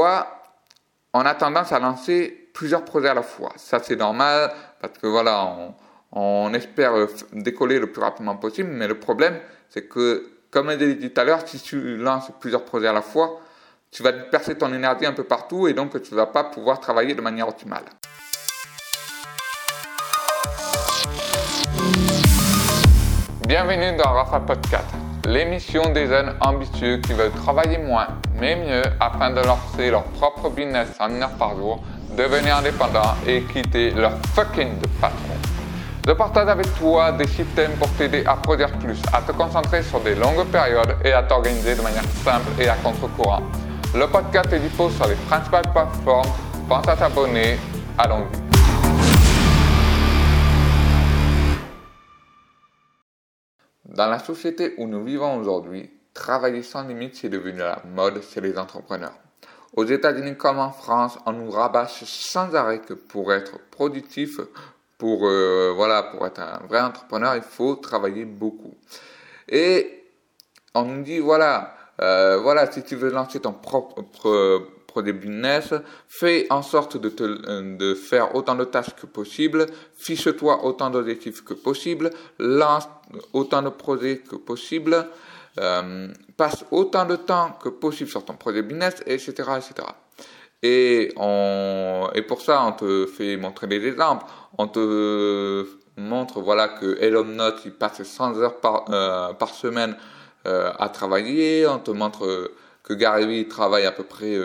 on a tendance à lancer plusieurs projets à la fois. Ça, c'est normal parce que voilà, on, on espère décoller le plus rapidement possible, mais le problème, c'est que, comme je l'ai dit tout à l'heure, si tu lances plusieurs projets à la fois, tu vas percer ton énergie un peu partout et donc tu ne vas pas pouvoir travailler de manière optimale. Bienvenue dans Rafa Podcast, l'émission des jeunes ambitieux qui veulent travailler moins mais mieux afin de lancer leur propre business en une heure par jour, devenir indépendant et quitter leur fucking patron. Je partage avec toi des systèmes pour t'aider à produire plus, à te concentrer sur des longues périodes et à t'organiser de manière simple et à contre-courant. Le podcast est dispo sur les principales plateformes. Pense à t'abonner. Allons-y. Dans la société où nous vivons aujourd'hui, travailler sans limite c'est devenu la mode chez les entrepreneurs. Aux États-Unis comme en France, on nous rabâche sans arrêt que pour être productif, pour euh, voilà, pour être un vrai entrepreneur, il faut travailler beaucoup. Et on nous dit voilà, euh, voilà, si tu veux lancer ton propre produit business, fais en sorte de, te, de faire autant de tâches que possible, fiche-toi autant d'objectifs que possible, lance autant de projets que possible, euh, passe autant de temps que possible sur ton projet business, etc., etc. Et, on, et pour ça, on te fait montrer des exemples. On te montre voilà que Elon Musk il passe 100 heures par, euh, par semaine euh, à travailler. On te montre que Gary travaille à peu près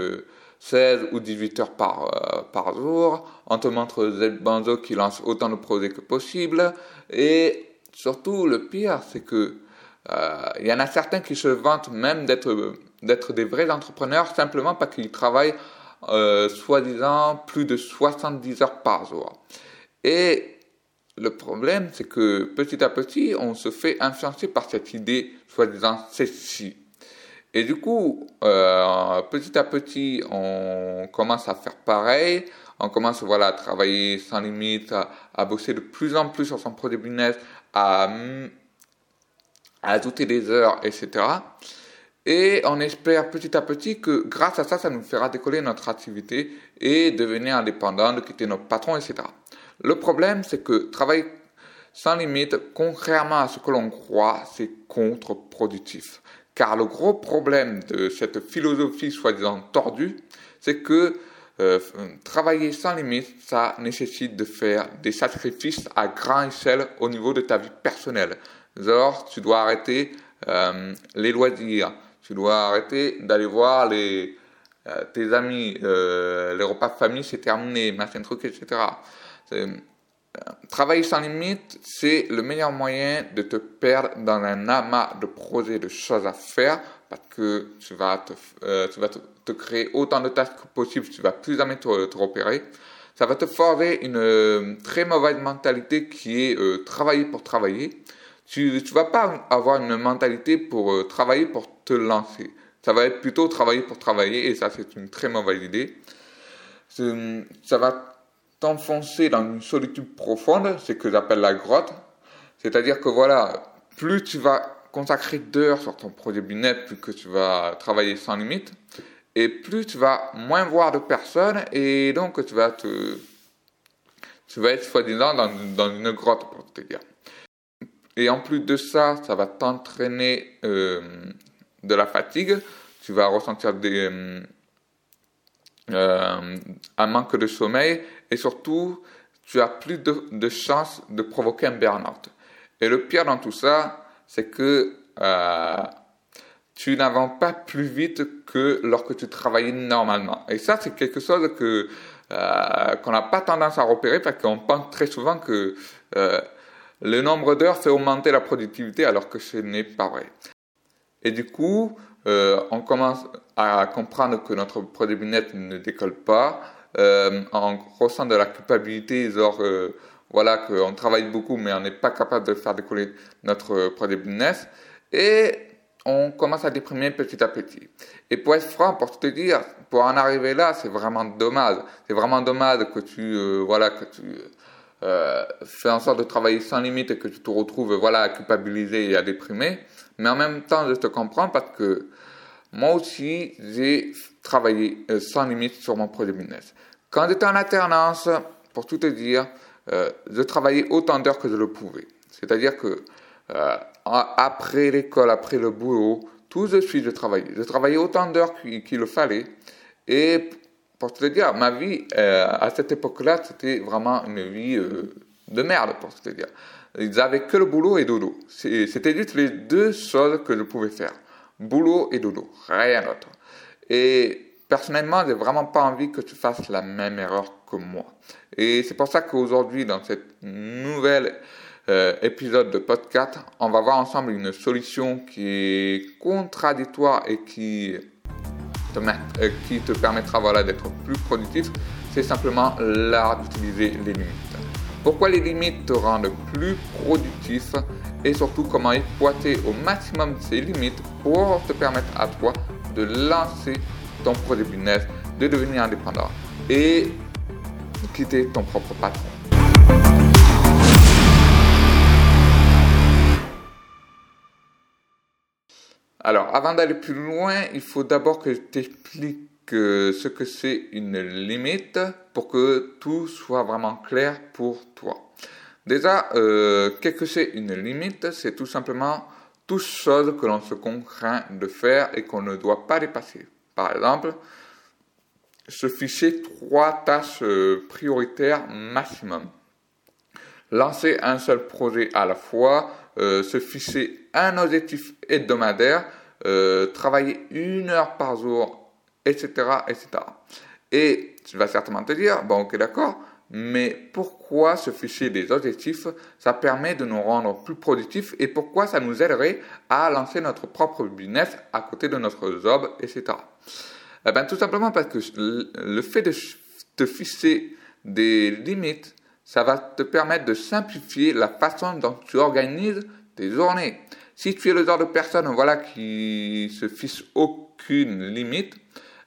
16 euh, ou 18 heures par, par jour. On te montre Zeb Banzo qui lance autant de projets que possible. Et surtout, le pire, c'est que il y en a certains qui se vantent même d'être des vrais entrepreneurs simplement parce qu'ils travaillent soi-disant plus de 70 heures par jour. Et le problème, c'est que petit à petit, on se fait influencer par cette idée, soi-disant sexy. Et du coup, euh, petit à petit, on commence à faire pareil. On commence voilà, à travailler sans limite, à, bosser de plus en plus sur son produit business, à, à ajouter des heures, etc. Et on espère petit à petit que grâce à ça, ça nous fera décoller notre activité et devenir indépendant, de quitter notre patron, etc. Le problème, c'est que travailler sans limite, contrairement à ce que l'on croit, c'est contre-productif. Car le gros problème de cette philosophie soi-disant tordue, c'est que euh, travailler sans limite, ça nécessite de faire des sacrifices à grande échelle au niveau de ta vie personnelle. Genre, tu dois arrêter euh, les loisirs, tu dois arrêter d'aller voir euh, tes amis, les repas de famille, c'est terminé, machin truc, etc. Euh, travailler sans limite, c'est le meilleur moyen de te perdre dans un amas de projets, de choses à faire, parce que tu vas te, euh, créer autant de tâches que possible, tu vas plus jamais te, te repérer. Ça va te forger une euh, très mauvaise mentalité qui est travailler pour travailler. Tu ne vas pas avoir une mentalité pour travailler pour te lancer. Ça va être plutôt travailler pour travailler, et ça c'est une très mauvaise idée. Ça va t'enfoncer dans une solitude profonde, c'est ce que j'appelle la grotte. C'est-à-dire que voilà, plus tu vas consacrer d'heures sur ton projet business, plus que tu vas travailler sans limite, et plus tu vas moins voir de personnes, et donc tu vas te, tu vas être soi-disant dans, dans, une grotte, pour te dire. Et en plus de ça, ça va t'entraîner euh, de la fatigue, tu vas ressentir des, euh, un manque de sommeil et surtout, tu as plus de, chances de provoquer un burn-out. Et le pire dans tout ça, c'est que euh, tu n'avances pas plus vite que lorsque tu travaillais normalement. Et ça, c'est quelque chose que euh, qu'on n'a pas tendance à repérer parce qu'on pense très souvent que le nombre d'heures fait augmenter la productivité alors que ce n'est pas vrai. Et du coup, on commence à comprendre que notre produit business ne décolle pas, euh, on ressent de la culpabilité, genre euh, voilà qu'on travaille beaucoup mais on n'est pas capable de faire décoller notre produit business et on commence à déprimer petit à petit. Et pour être franc, pour te dire, pour en arriver là, c'est vraiment dommage. C'est vraiment dommage que tu voilà que tu fais en sorte de travailler sans limite et que tu te retrouves voilà à culpabiliser et à déprimer. Mais en même temps, je te comprends parce que moi aussi, j'ai travailler sans limite sur mon projet business. Quand j'étais en alternance, pour tout te dire, je travaillais autant d'heures que je le pouvais. C'est-à-dire que après l'école, après le boulot, tout de suite je travaillais. Je travaillais autant d'heures qu'il le fallait. Et pour te dire, ma vie à cette époque-là, c'était vraiment une vie de merde, pour te dire. Ils n'avaient que le boulot et dodo. C'était juste les deux choses que je pouvais faire. Boulot et dodo, rien d'autre. Et personnellement, j'ai vraiment pas envie que tu fasses la même erreur que moi. Et c'est pour ça qu'aujourd'hui, dans cette nouvelle euh, épisode de podcast, on va voir ensemble une solution qui est contradictoire et qui te, euh, permettra d'être plus productif. C'est simplement l'art d'utiliser les limites. Pourquoi les limites te rendent plus productif et surtout comment exploiter au maximum ces limites pour te permettre à toi de lancer ton projet business, de devenir indépendant et quitter ton propre patron? Alors, avant d'aller plus loin, il faut d'abord que je t'explique ce que c'est une limite pour que tout soit vraiment clair pour toi. Déjà, euh, qu'est-ce que c'est une limite? C'est tout simplement toute chose que l'on se contraint de faire et qu'on ne doit pas dépasser. Par exemple, se fixer trois tâches euh, prioritaires maximum. Lancer un seul projet à la fois, euh, se fixer un objectif hebdomadaire, travailler une heure par jour etc., etc. Et tu vas certainement te dire, bon ok d'accord, mais pourquoi se ficher des objectifs Ça permet de nous rendre plus productifs et pourquoi ça nous aiderait à lancer notre propre business à côté de notre job, etc. Eh bien, tout simplement parce que le fait de te fixer des limites, ça va te permettre de simplifier la façon dont tu organises tes journées. Si tu es le genre de personne voilà, qui se fixe aucune limite,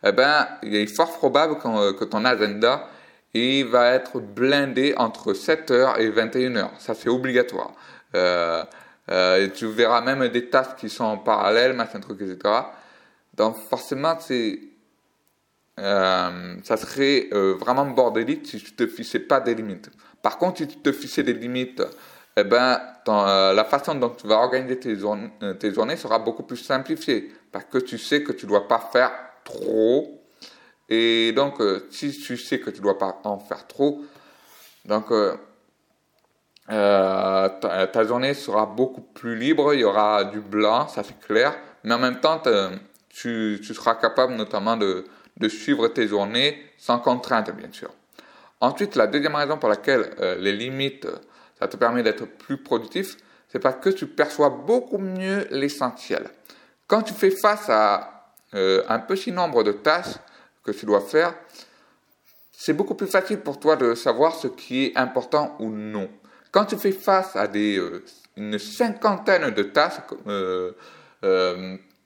eh ben, il est fort probable euh, que ton agenda il va être blindé entre 7h et 21h. Ça, c'est obligatoire. Euh, euh, tu verras même des tâches qui sont en parallèle, machin truc, etc. Donc, forcément, c'est, ça serait vraiment bordélique si tu te fixais pas des limites. Par contre, si tu te fixais des limites, eh ben, la façon dont tu vas organiser tes, journées, tes journées sera beaucoup plus simplifiée. Parce que tu sais que tu dois pas faire trop. Et donc, euh, si tu sais que tu ne dois pas en faire trop, donc euh, euh, ta, journée sera beaucoup plus libre, il y aura du blanc, ça c'est clair, mais en même temps, tu, seras capable notamment de, suivre tes journées sans contrainte, bien sûr. Ensuite, la deuxième raison pour laquelle les limites, ça te permet d'être plus productif, c'est parce que tu perçois beaucoup mieux l'essentiel. Quand tu fais face à euh, un petit nombre de tâches que tu dois faire, c'est beaucoup plus facile pour toi de savoir ce qui est important ou non. Quand tu fais face à des, euh, une cinquantaine de tâches, euh,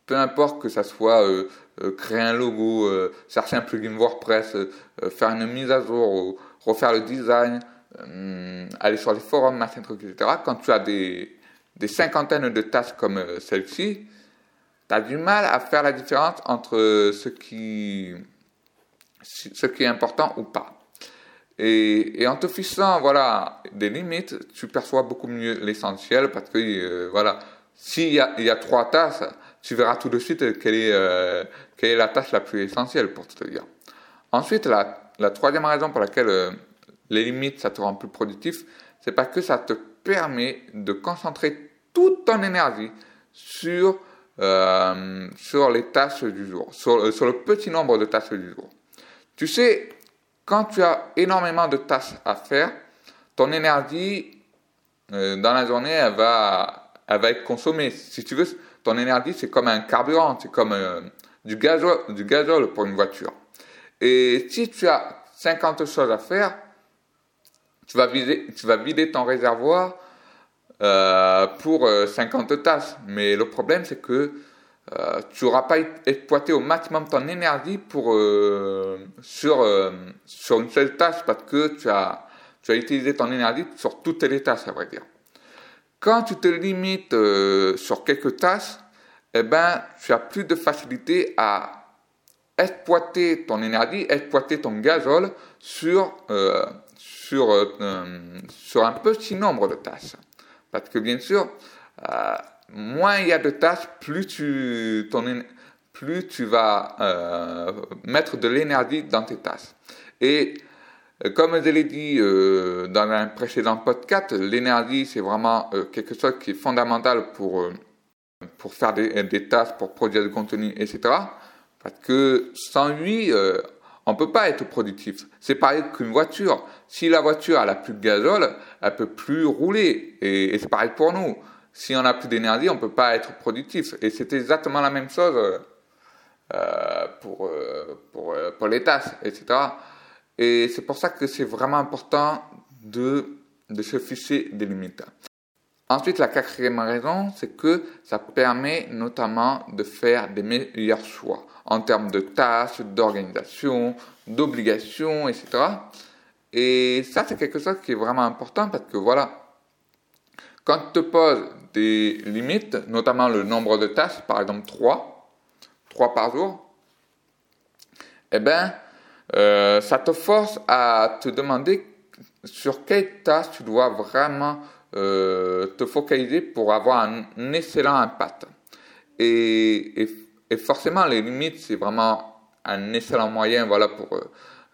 peu importe que ça soit créer un logo, chercher un plugin WordPress, faire une mise à jour, refaire le design, aller sur les forums, machin truc, etc. Quand tu as des, des cinquantaines de tâches comme celle-ci, tu as du mal à faire la différence entre ce qui, ce qui est important ou pas. Et, en te fixant voilà, des limites, tu perçois beaucoup mieux l'essentiel parce que euh, voilà, s'il y a, trois tâches, tu verras tout de suite quelle est, euh, quelle est la tâche la plus essentielle pour te dire. Ensuite, la, la troisième raison pour laquelle euh, les limites, ça te rend plus productif, c'est parce que ça te permet de concentrer toute ton énergie sur euh, sur les tâches du jour, sur, sur, le petit nombre de tâches du jour. Tu sais, quand tu as énormément de tâches à faire, ton énergie euh, dans la journée, elle va, va être consommée. Si tu veux, ton énergie, c'est comme un carburant, c'est comme euh, du, gazole, du gazole pour une voiture. Et si tu as 50 choses à faire, tu vas tu vas vider ton réservoir euh, pour 50 euh, tâches. Mais le problème, c'est que euh, tu n'auras pas exploité au maximum ton énergie pour, sur, sur une seule tâche parce que tu as, tu as utilisé ton énergie sur toutes les tâches, à vrai dire. Quand tu te limites sur quelques tâches, eh ben, tu as plus de facilité à exploiter ton énergie, exploiter ton gazole sur, euh, sur, euh, sur un petit nombre de tâches. Parce que bien sûr, euh, moins il y a de tâches, plus tu, plus tu vas euh, mettre de l'énergie dans tes tâches. Et euh, comme je l'ai dit dans un précédent podcast, l'énergie c'est vraiment quelque chose qui est fondamental pour, pour faire des, des, tâches, pour produire du contenu, etc. Parce que sans lui, on peut pas être productif. C'est pareil qu'une voiture. Si la voiture elle a plus de gazole, elle peut plus rouler. Et, c'est pareil pour nous. Si on n'a plus d'énergie, on peut pas être productif. Et c'est exactement la même chose euh, pour, euh, pour, euh, pour les tâches, etc. Et c'est pour ça que c'est vraiment important de, de se fixer des limites. Ensuite, la quatrième raison, c'est que ça permet notamment de faire des meilleurs choix en termes de tâches, d'organisation, d'obligations, etc. Et ça, c'est quelque chose qui est vraiment important parce que voilà, quand tu te poses des limites, notamment le nombre de tâches, par exemple 3, 3 par jour, eh ben, euh, ça te force à te demander sur quelle tâche tu dois vraiment euh, te focaliser pour avoir un, excellent impact. Et, et, et forcément, les limites, c'est vraiment un excellent moyen voilà, pour,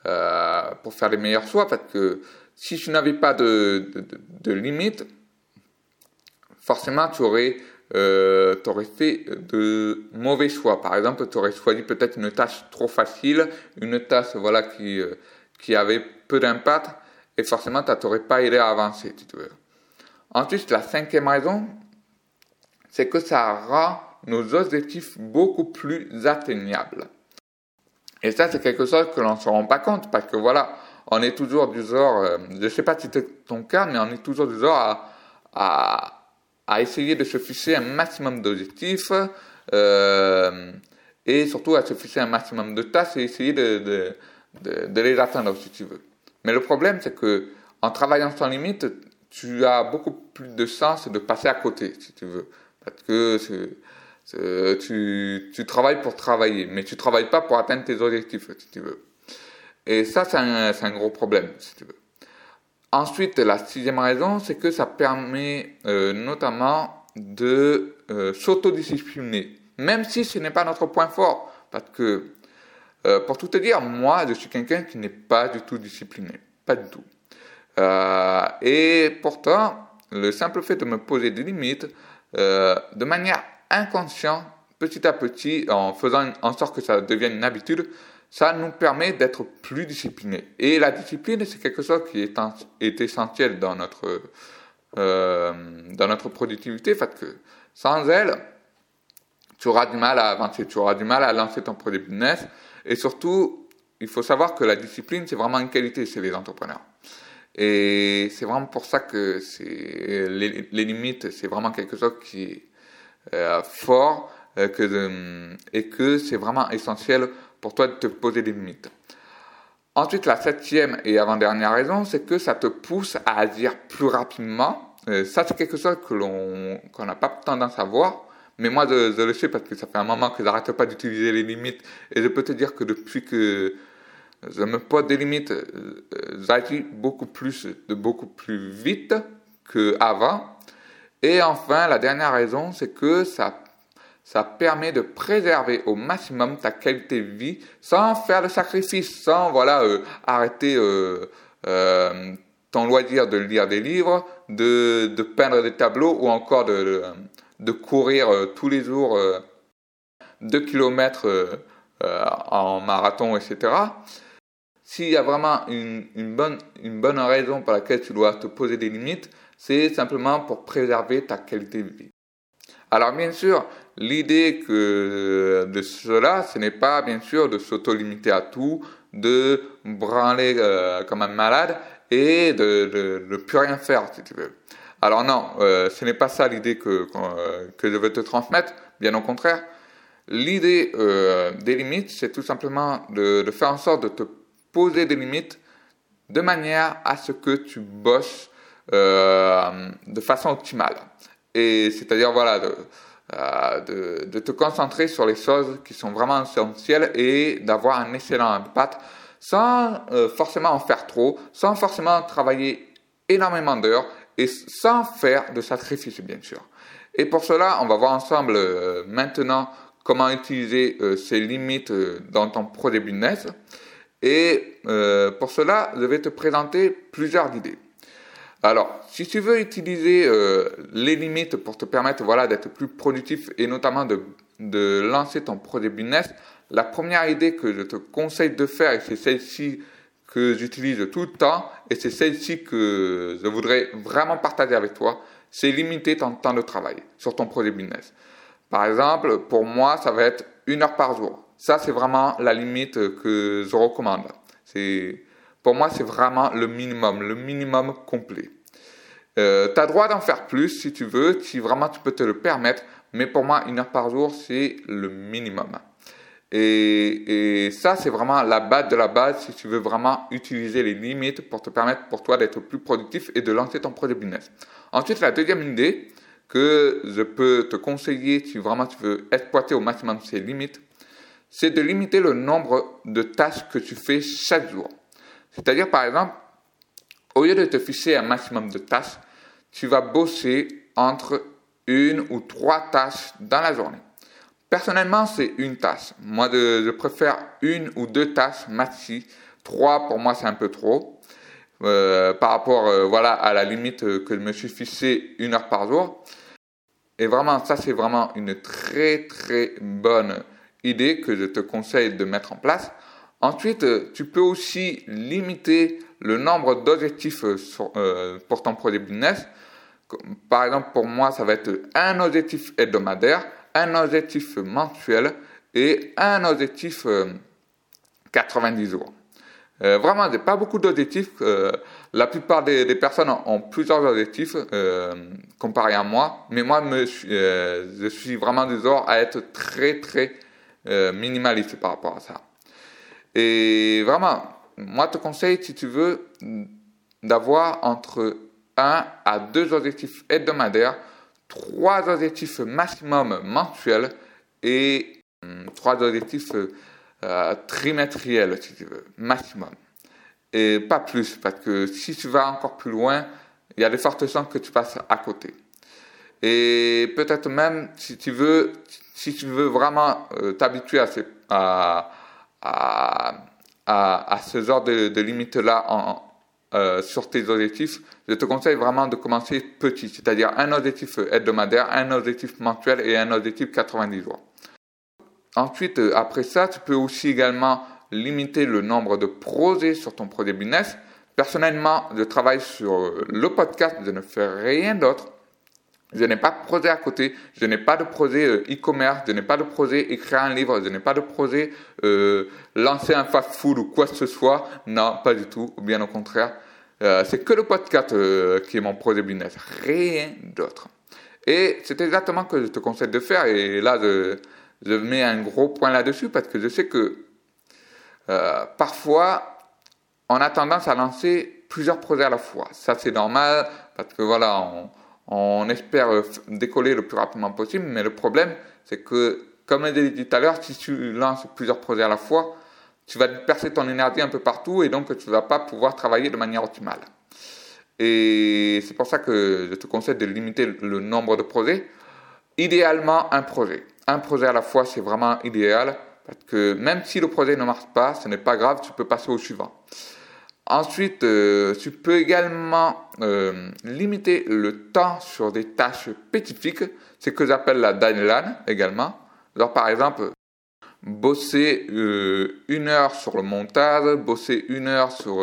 euh, pour faire les meilleurs choix parce que si tu n'avais pas de, de, de, limites, forcément tu aurais, euh, aurais fait de mauvais choix. Par exemple, tu aurais choisi peut-être une tâche trop facile, une tâche voilà, qui, euh, qui avait peu d'impact et forcément ça t'aurait pas aidé à avancer, tu veux. Ensuite, la cinquième raison, c'est que ça rend nos objectifs beaucoup plus atteignables. Et ça, c'est quelque chose que l'on ne se rend pas compte parce que voilà, on est toujours du genre, euh, je ne sais pas si c'est ton cas, mais on est toujours du genre à, à, à essayer de se fixer un maximum d'objectifs euh, et surtout à se fixer un maximum de tâches et essayer de, de, de, de les atteindre si tu veux. Mais le problème, c'est que en travaillant sans limite, tu as beaucoup plus de sens de passer à côté, si tu veux. Parce que tu, tu travailles pour travailler, mais tu travailles pas pour atteindre tes objectifs, si tu veux. Et ça, c'est un, un, gros problème, si tu veux. Ensuite, la sixième raison, c'est que ça permet euh, notamment de euh, s'autodiscipliner, même si ce n'est pas notre point fort. Parce que, euh, pour tout te dire, moi, je suis quelqu'un qui n'est pas du tout discipliné, pas du tout. Euh, et pourtant, le simple fait de me poser des limites, euh, de manière inconsciente, petit à petit, en faisant en sorte que ça devienne une habitude, ça nous permet d'être plus disciplinés. Et la discipline, c'est quelque chose qui est, essentiel dans notre, euh, dans notre productivité, parce que sans elle, tu auras du mal à avancer, tu auras du mal à lancer ton produit business. Et surtout, il faut savoir que la discipline, c'est vraiment une qualité chez les entrepreneurs. Et c'est vraiment pour ça que les, les, limites, c'est vraiment quelque chose qui fort euh, que de, et que c'est vraiment essentiel pour toi de te poser des limites. Ensuite, la septième et avant-dernière raison, c'est que ça te pousse à agir plus rapidement. Euh, ça, c'est quelque chose que l'on qu'on n'a pas tendance à voir. Mais moi, je, je, le sais parce que ça fait un moment que j'arrête pas d'utiliser les limites. Et je peux te dire que depuis que je me pose des limites, euh, j'agis beaucoup plus, de beaucoup plus vite qu'avant. Et enfin, la dernière raison, c'est que ça ça permet de préserver au maximum ta qualité de vie sans faire de sacrifice, sans voilà euh, arrêter euh, euh, ton loisir de lire des livres, de, de peindre des tableaux ou encore de, de, courir tous les jours 2 euh, km en marathon, etc. S'il y a vraiment une, une, bonne, une bonne raison pour laquelle tu dois te poser des limites, c'est simplement pour préserver ta qualité de vie. Alors bien sûr, l'idée que de cela, ce n'est pas bien sûr de s'auto-limiter à tout, de branler euh, comme un malade et de ne plus rien faire, si tu veux. Alors non, euh, ce n'est pas ça l'idée que, que je veux te transmettre, bien au contraire. L'idée euh, des limites, c'est tout simplement de, faire en sorte de te poser des limites de manière à ce que tu bosses euh, de façon optimale. Et c'est-à-dire, voilà, de, de, de, te concentrer sur les choses qui sont vraiment essentielles et d'avoir un excellent impact sans forcément en faire trop, sans forcément travailler énormément d'heures et sans faire de sacrifices, bien sûr. Et pour cela, on va voir ensemble maintenant comment utiliser ces limites dans ton projet business. Et euh, pour cela, je vais te présenter plusieurs idées. Alors, si tu veux utiliser euh, les limites pour te permettre voilà, d'être plus productif et notamment de, de lancer ton projet business, la première idée que je te conseille de faire, et c'est celle-ci que j'utilise tout le temps, et c'est celle-ci que je voudrais vraiment partager avec toi, c'est limiter ton temps de travail sur ton projet business. Par exemple, pour moi, ça va être une heure par jour. Ça, c'est vraiment la limite que je recommande. C'est, pour moi, c'est vraiment le minimum, le minimum complet. Euh, tu as droit d'en faire plus si tu veux, si vraiment tu peux te le permettre, mais pour moi, une heure par jour, c'est le minimum. Et, et ça, c'est vraiment la base de la base si tu veux vraiment utiliser les limites pour te permettre pour toi d'être plus productif et de lancer ton projet business. Ensuite, la deuxième idée que je peux te conseiller si vraiment tu veux exploiter au maximum ces limites, c'est de limiter le nombre de tâches que tu fais chaque jour. C'est-à-dire, par exemple, au lieu de te fixer un maximum de tâches, tu vas bosser entre une ou trois tâches dans la journée. Personnellement, c'est une tâche. Moi, je préfère une ou deux tâches maxi. Trois, pour moi, c'est un peu trop. Euh, par rapport euh, voilà, à la limite que je me suis fixé une heure par jour. Et vraiment, ça, c'est vraiment une très, très bonne idée que je te conseille de mettre en place. Ensuite, euh, tu peux aussi limiter le nombre d'objectifs euh, euh, pour ton projet business. Par exemple, pour moi, ça va être un objectif hebdomadaire, un objectif mensuel et un objectif 90 jours. vraiment, il n'y a pas beaucoup d'objectifs. la plupart des, personnes ont, plusieurs objectifs comparé à moi, mais moi, je suis vraiment du à être très, très euh, minimaliste par rapport à ça. Et vraiment, moi, te conseille, si tu veux, d'avoir entre un à deux objectifs hebdomadaires, trois objectifs maximum mensuels et hum, trois objectifs euh, trimestriels, si tu veux, maximum. Et pas plus, parce que si tu vas encore plus loin, il y a de fortes chances que tu passes à côté. Et peut-être même, si tu veux, si tu veux vraiment euh, t'habituer à, à, à, à, ce genre de, de limites-là euh, sur tes objectifs, je te conseille vraiment de commencer petit, c'est-à-dire un objectif hebdomadaire, un objectif mensuel et un objectif 90 jours. Ensuite, euh, après ça, tu peux aussi également limiter le nombre de projets sur ton projet business. Personnellement, je travaille sur le podcast, je ne fais rien d'autre. Je n'ai pas de projet à côté, je n'ai pas de projet euh, e-commerce, je n'ai pas de projet écrire un livre, je n'ai pas de projet euh, lancer un fast-food ou quoi que ce soit. Non, pas du tout, bien au contraire. Euh, c'est que le podcast qui est mon projet business, rien d'autre. Et c'est exactement ce que je te conseille de faire. Et là, je, je mets un gros point là-dessus parce que je sais que parfois, on a tendance à lancer plusieurs projets à la fois. Ça, c'est normal parce que voilà, on on espère euh, décoller le plus rapidement possible, mais le problème, c'est que, comme je l'ai dit tout à l'heure, si tu lances plusieurs projets à la fois, tu vas percer ton énergie un peu partout et donc tu ne vas pas pouvoir travailler de manière optimale. Et c'est pour ça que je te conseille de limiter le nombre de projets. Idéalement, un projet. Un projet à la fois, c'est vraiment idéal parce que même si le projet ne marche pas, ce n'est pas grave, tu peux passer au suivant. Ensuite, euh, tu peux également euh, limiter le temps sur des tâches spécifiques, ce que j'appelle la deadline également. Par exemple, bosser euh, une heure sur le montage, bosser une heure sur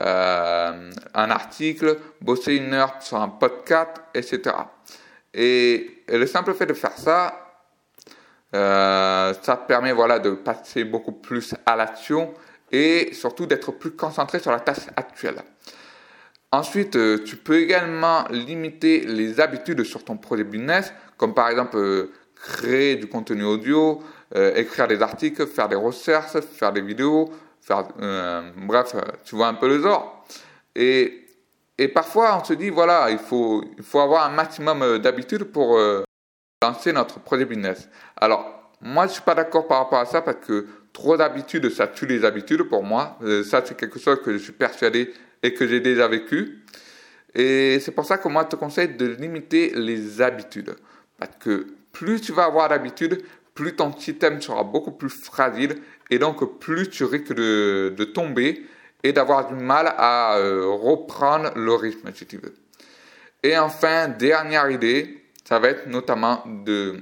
un article, bosser une heure sur un podcast, etc. Et, et le simple fait de faire ça, ça permet voilà, de passer beaucoup plus à l'action et surtout d'être plus concentré sur la tâche actuelle. Ensuite, euh, tu peux également limiter les habitudes sur ton projet business, comme par exemple euh, créer du contenu audio, euh, écrire des articles, faire des recherches, faire des vidéos, faire, bref, tu vois un peu le genre. Et, et parfois, on se dit, voilà, il faut, il faut avoir un maximum d'habitudes pour, lancer notre projet business. Alors, moi, je suis pas d'accord par rapport à ça parce que trop d'habitudes, ça tue les habitudes pour moi. Euh, ça, c'est quelque chose que je suis persuadé et que j'ai déjà vécu. Et c'est pour ça que moi, je te conseille de limiter les habitudes. Parce que plus tu vas avoir d'habitudes, plus ton système sera beaucoup plus fragile et donc plus tu risques de, de tomber et d'avoir du mal à euh, reprendre le rythme si tu veux. Et enfin, dernière idée, ça va être notamment de,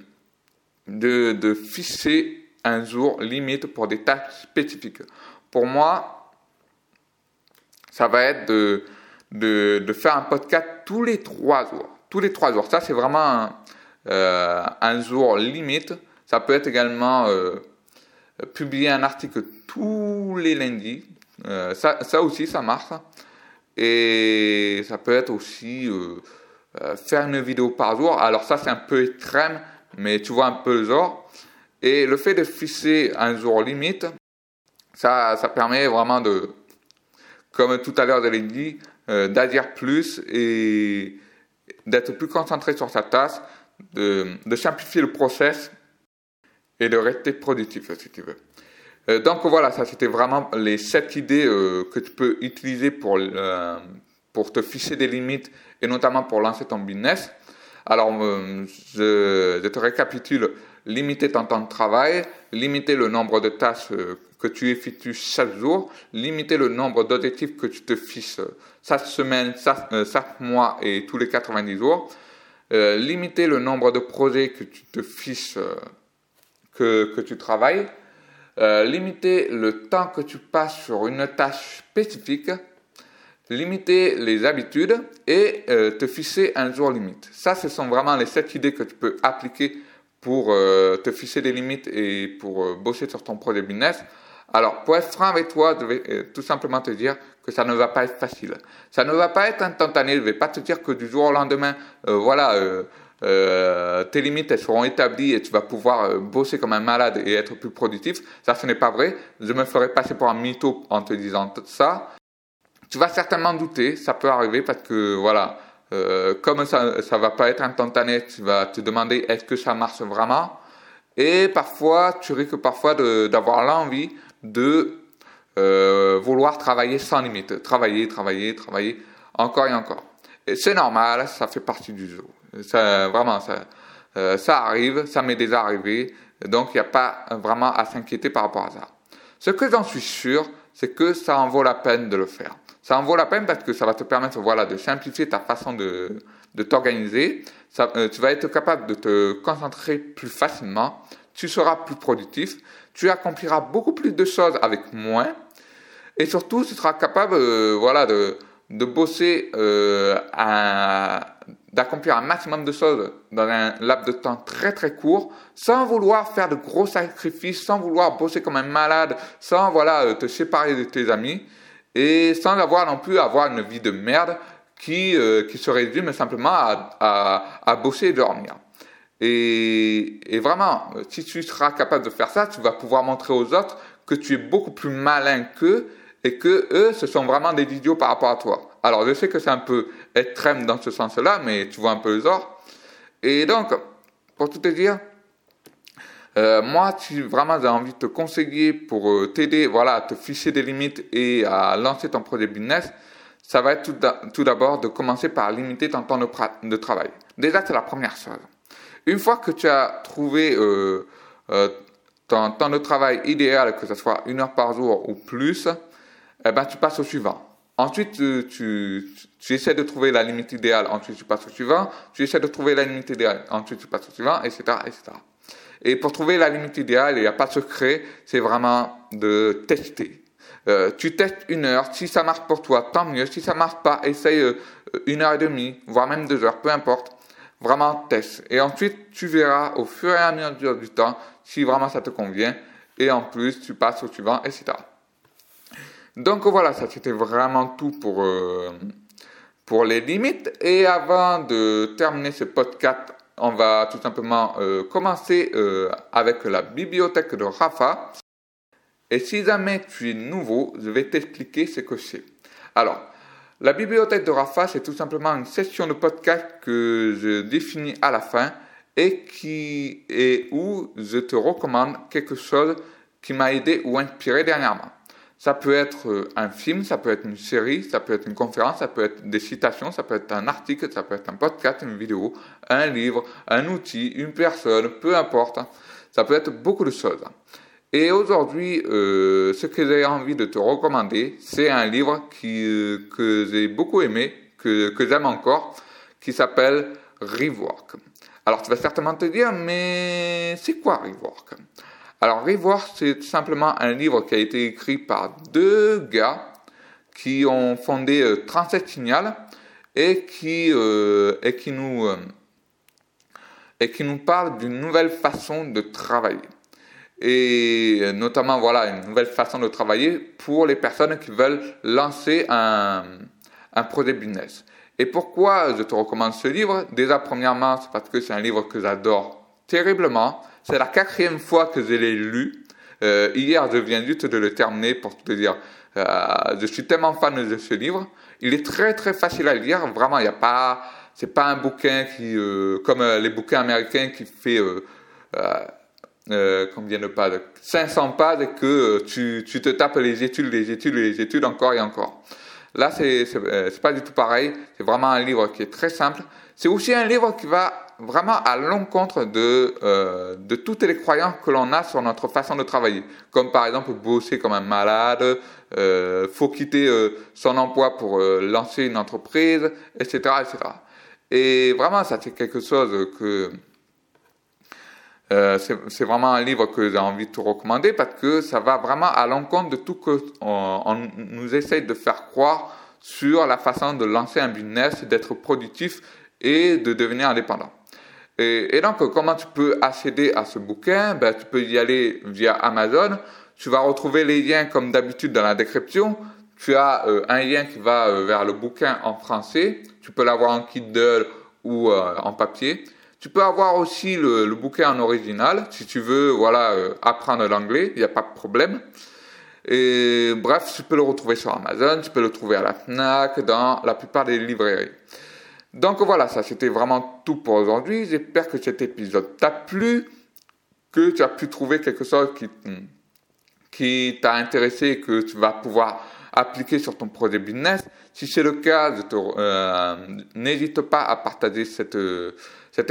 de, de fixer un jour limite pour des tâches spécifiques. Pour moi, ça va être de, de, faire un podcast tous les trois jours. Tous les trois jours. Ça, c'est vraiment un, euh, jour limite ça peut être également euh, publier un article tous les lundis. Euh, ça, ça, aussi, ça marche. Et ça peut être aussi faire une vidéo par jour. Alors ça, c'est un peu extrême, mais tu vois un peu le genre. Et le fait de fixer un jour limite, ça, ça permet vraiment de, comme tout à l'heure je l'ai dit, d'agir plus et d'être plus concentré sur sa tâche, de, simplifier le process et de rester productif, si tu veux. Euh, donc voilà, ça c'était vraiment les sept idées euh, que tu peux utiliser pour, euh, pour te fixer des limites et notamment pour lancer ton business. Alors, je, je, te récapitule, limiter ton temps de travail, limiter le nombre de tâches que tu effectues chaque jour, limiter le nombre d'objectifs que tu te fixes chaque semaine, chaque, chaque, mois et tous les 90 jours, limiter le nombre de projets que tu te fixes que, que tu travailles, euh, limiter le temps que tu passes sur une tâche spécifique, limiter les habitudes et euh, te fixer un jour limite. Ça, ce sont vraiment les sept idées que tu peux appliquer pour euh, te fixer des limites et pour euh, bosser sur ton projet business. Alors, pour être franc avec toi, je vais euh, tout simplement te dire que ça ne va pas être facile. Ça ne va pas être instantané. Je ne vais pas te dire que du jour au lendemain, voilà, tes limites elles seront établies et tu vas pouvoir bosser comme un malade et être plus productif. Ça, ce n'est pas vrai. Je me ferai passer pour un mytho en te disant ça. Tu vas certainement douter, ça peut arriver parce que voilà, euh, comme ça, ça va pas être instantané, tu vas te demander est-ce que ça marche vraiment? Et parfois, tu risques parfois d'avoir l'envie de euh, vouloir travailler sans limite, travailler, travailler, travailler encore et encore. Et c'est normal, ça fait partie du jeu. Vraiment, ça, euh, ça arrive, ça m'est déjà arrivé, donc il n'y a pas vraiment à s'inquiéter par rapport à ça. Ce que j'en suis sûr, c'est que ça en vaut la peine de le faire. Ça en vaut la peine parce que ça va te permettre voilà, de simplifier ta façon de, de t'organiser. Euh, tu vas être capable de te concentrer plus facilement. Tu seras plus productif. Tu accompliras beaucoup plus de choses avec moins. Et surtout, tu seras capable euh, voilà, de, de bosser euh, d'accomplir un maximum de choses dans un laps de temps très très court, sans vouloir faire de gros sacrifices, sans vouloir bosser comme un malade, sans voilà euh, te séparer de tes amis et sans avoir non plus avoir une vie de merde qui euh, qui se résume simplement à, à, à bosser et dormir. Et, et vraiment, si tu seras capable de faire ça, tu vas pouvoir montrer aux autres que tu es beaucoup plus malin qu'eux et que eux, ce sont vraiment des idiots par rapport à toi. Alors, je sais que c'est un peu extrême dans ce sens-là, mais tu vois un peu le genre. Et donc, pour tout te dire, euh, moi, si vraiment j'ai envie de te conseiller pour euh, t'aider, voilà, à te ficher des limites et à lancer ton projet business, ça va être tout d'abord de commencer par limiter ton temps de, travail. Déjà, c'est la première chose. Une fois que tu as trouvé euh ton temps de travail idéal, que ce soit une heure par jour ou plus, eh ben, tu passes au suivant. Ensuite, tu, tu, tu, essaies de trouver la limite idéale, ensuite tu passes au suivant, tu essaies de trouver la limite idéale, ensuite tu passes au suivant, etc., etc. Et pour trouver la limite idéale, il n'y a pas de secret, c'est vraiment de tester. Euh, tu testes une heure, si ça marche pour toi, tant mieux. Si ça marche pas, essaye euh, une heure et demie, voire même deux heures, peu importe. Vraiment teste. Et ensuite, tu verras au fur et à mesure du temps si vraiment ça te convient. Et en plus, tu passes au suivant, etc. Donc voilà, ça c'était vraiment tout pour, euh, pour les limites. Et avant de terminer ce podcast, on va tout simplement euh, commencer euh, avec la bibliothèque de Rafa. Et si jamais tu es nouveau, je vais t'expliquer ce que c'est. Alors, la bibliothèque de Rafa, c'est tout simplement une session de podcast que je définis à la fin et qui et où je te recommande quelque chose qui m'a aidé ou inspiré dernièrement. Ça peut être euh, un film, ça peut être une série, ça peut être une conférence, ça peut être des citations, ça peut être un article, ça peut être un podcast, une vidéo, un livre, un outil, une personne, peu importe. Ça peut être beaucoup de choses. Et aujourd'hui, euh, ce que j'ai envie de te recommander, c'est un livre euh, que j'ai beaucoup aimé, que, que j'aime encore, qui s'appelle Rework. Alors tu vas certainement te dire, mais c'est quoi Rework? Alors Rework, c'est simplement un livre qui a été écrit par deux gars qui ont fondé euh, 37 Signal et qui, euh, et qui nous... Euh, nous parle d'une nouvelle façon de travailler et notamment voilà une nouvelle façon de travailler pour les personnes qui veulent lancer un, un projet business. Et pourquoi je te recommande ce livre? Déjà premièrement, c'est parce que c'est un livre que j'adore terriblement. C'est la quatrième fois que je l'ai lu. Euh, hier, je viens juste de le terminer pour te dire, euh, je suis tellement fan de ce livre. Il est très très facile à lire. Vraiment, il n'y a pas, c'est pas un bouquin qui, euh, comme les bouquins américains qui fait combien de pages 500 pages et que tu, tu te tapes les études, les études, les études encore et encore. Là, c'est c'est pas du tout pareil. C'est vraiment un livre qui est très simple. C'est aussi un livre qui va vraiment à l'encontre de euh, de toutes les croyances que l'on a sur notre façon de travailler. Comme par exemple bosser comme un malade, euh, faut quitter euh, son emploi pour euh, lancer une entreprise, etc., etc. Et vraiment, ça c'est quelque chose que c'est vraiment un livre que j'ai envie de te recommander parce que ça va vraiment à l'encontre de tout que on, on, nous essaye de faire croire sur la façon de lancer un business, d'être productif et de devenir indépendant. Et, et, donc, comment tu peux accéder à ce bouquin? Ben, Tu peux y aller via Amazon. Tu vas retrouver les liens comme d'habitude dans la description. Tu as euh, un lien qui va euh, vers le bouquin en français. Tu peux l'avoir en Kindle ou euh, en papier. Tu peux avoir aussi le, le, bouquin en original si tu veux voilà apprendre l'anglais, il n'y a pas de problème. Et bref, tu peux le retrouver sur Amazon, tu peux le trouver à la Fnac, dans la plupart des librairies. Donc voilà, ça c'était vraiment tout pour aujourd'hui. J'espère que cet épisode t'a plu, que tu as pu trouver quelque chose qui, qui t'a intéressé et que tu vas pouvoir appliquer sur ton projet business. Si c'est le cas, euh, n'hésite pas à partager cette,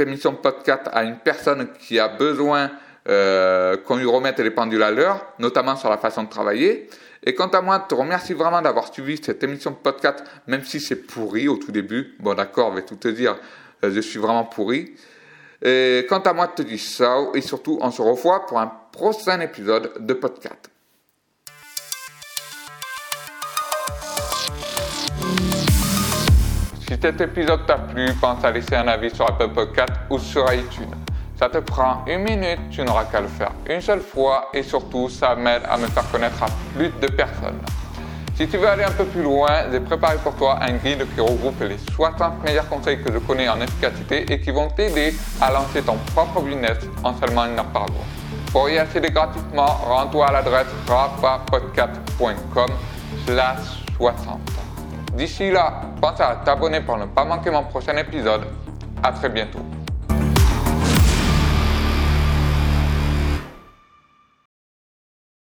émission podcast à une personne qui a besoin euh, qu'on lui remette les pendules à l'heure, notamment sur la façon de travailler. Et quant à moi, te remercie vraiment d'avoir suivi cette émission de podcast, même si c'est pourri au tout début. Bon, d'accord, je vais tout te dire, euh, je suis vraiment pourri. Et quant à moi, te dis ça, et surtout, on se revoit pour un prochain épisode de podcast. Si cet épisode t'a plu, pense à laisser un avis sur Apple Podcast ou sur iTunes. Ça te prend une minute, tu n'auras qu'à le faire une seule fois et surtout ça m'aide à me faire connaître à plus de personnes. Si tu veux aller un peu plus loin, j'ai préparé pour toi un guide qui regroupe les 60 meilleurs conseils que je connais en efficacité et qui vont t'aider à lancer ton propre business en seulement une heure par jour. Pour y accéder gratuitement, rends-toi à l'adresse rapapodcast.com slash 60. D'ici là, pense à t'abonner pour ne pas manquer mon prochain épisode. À très bientôt.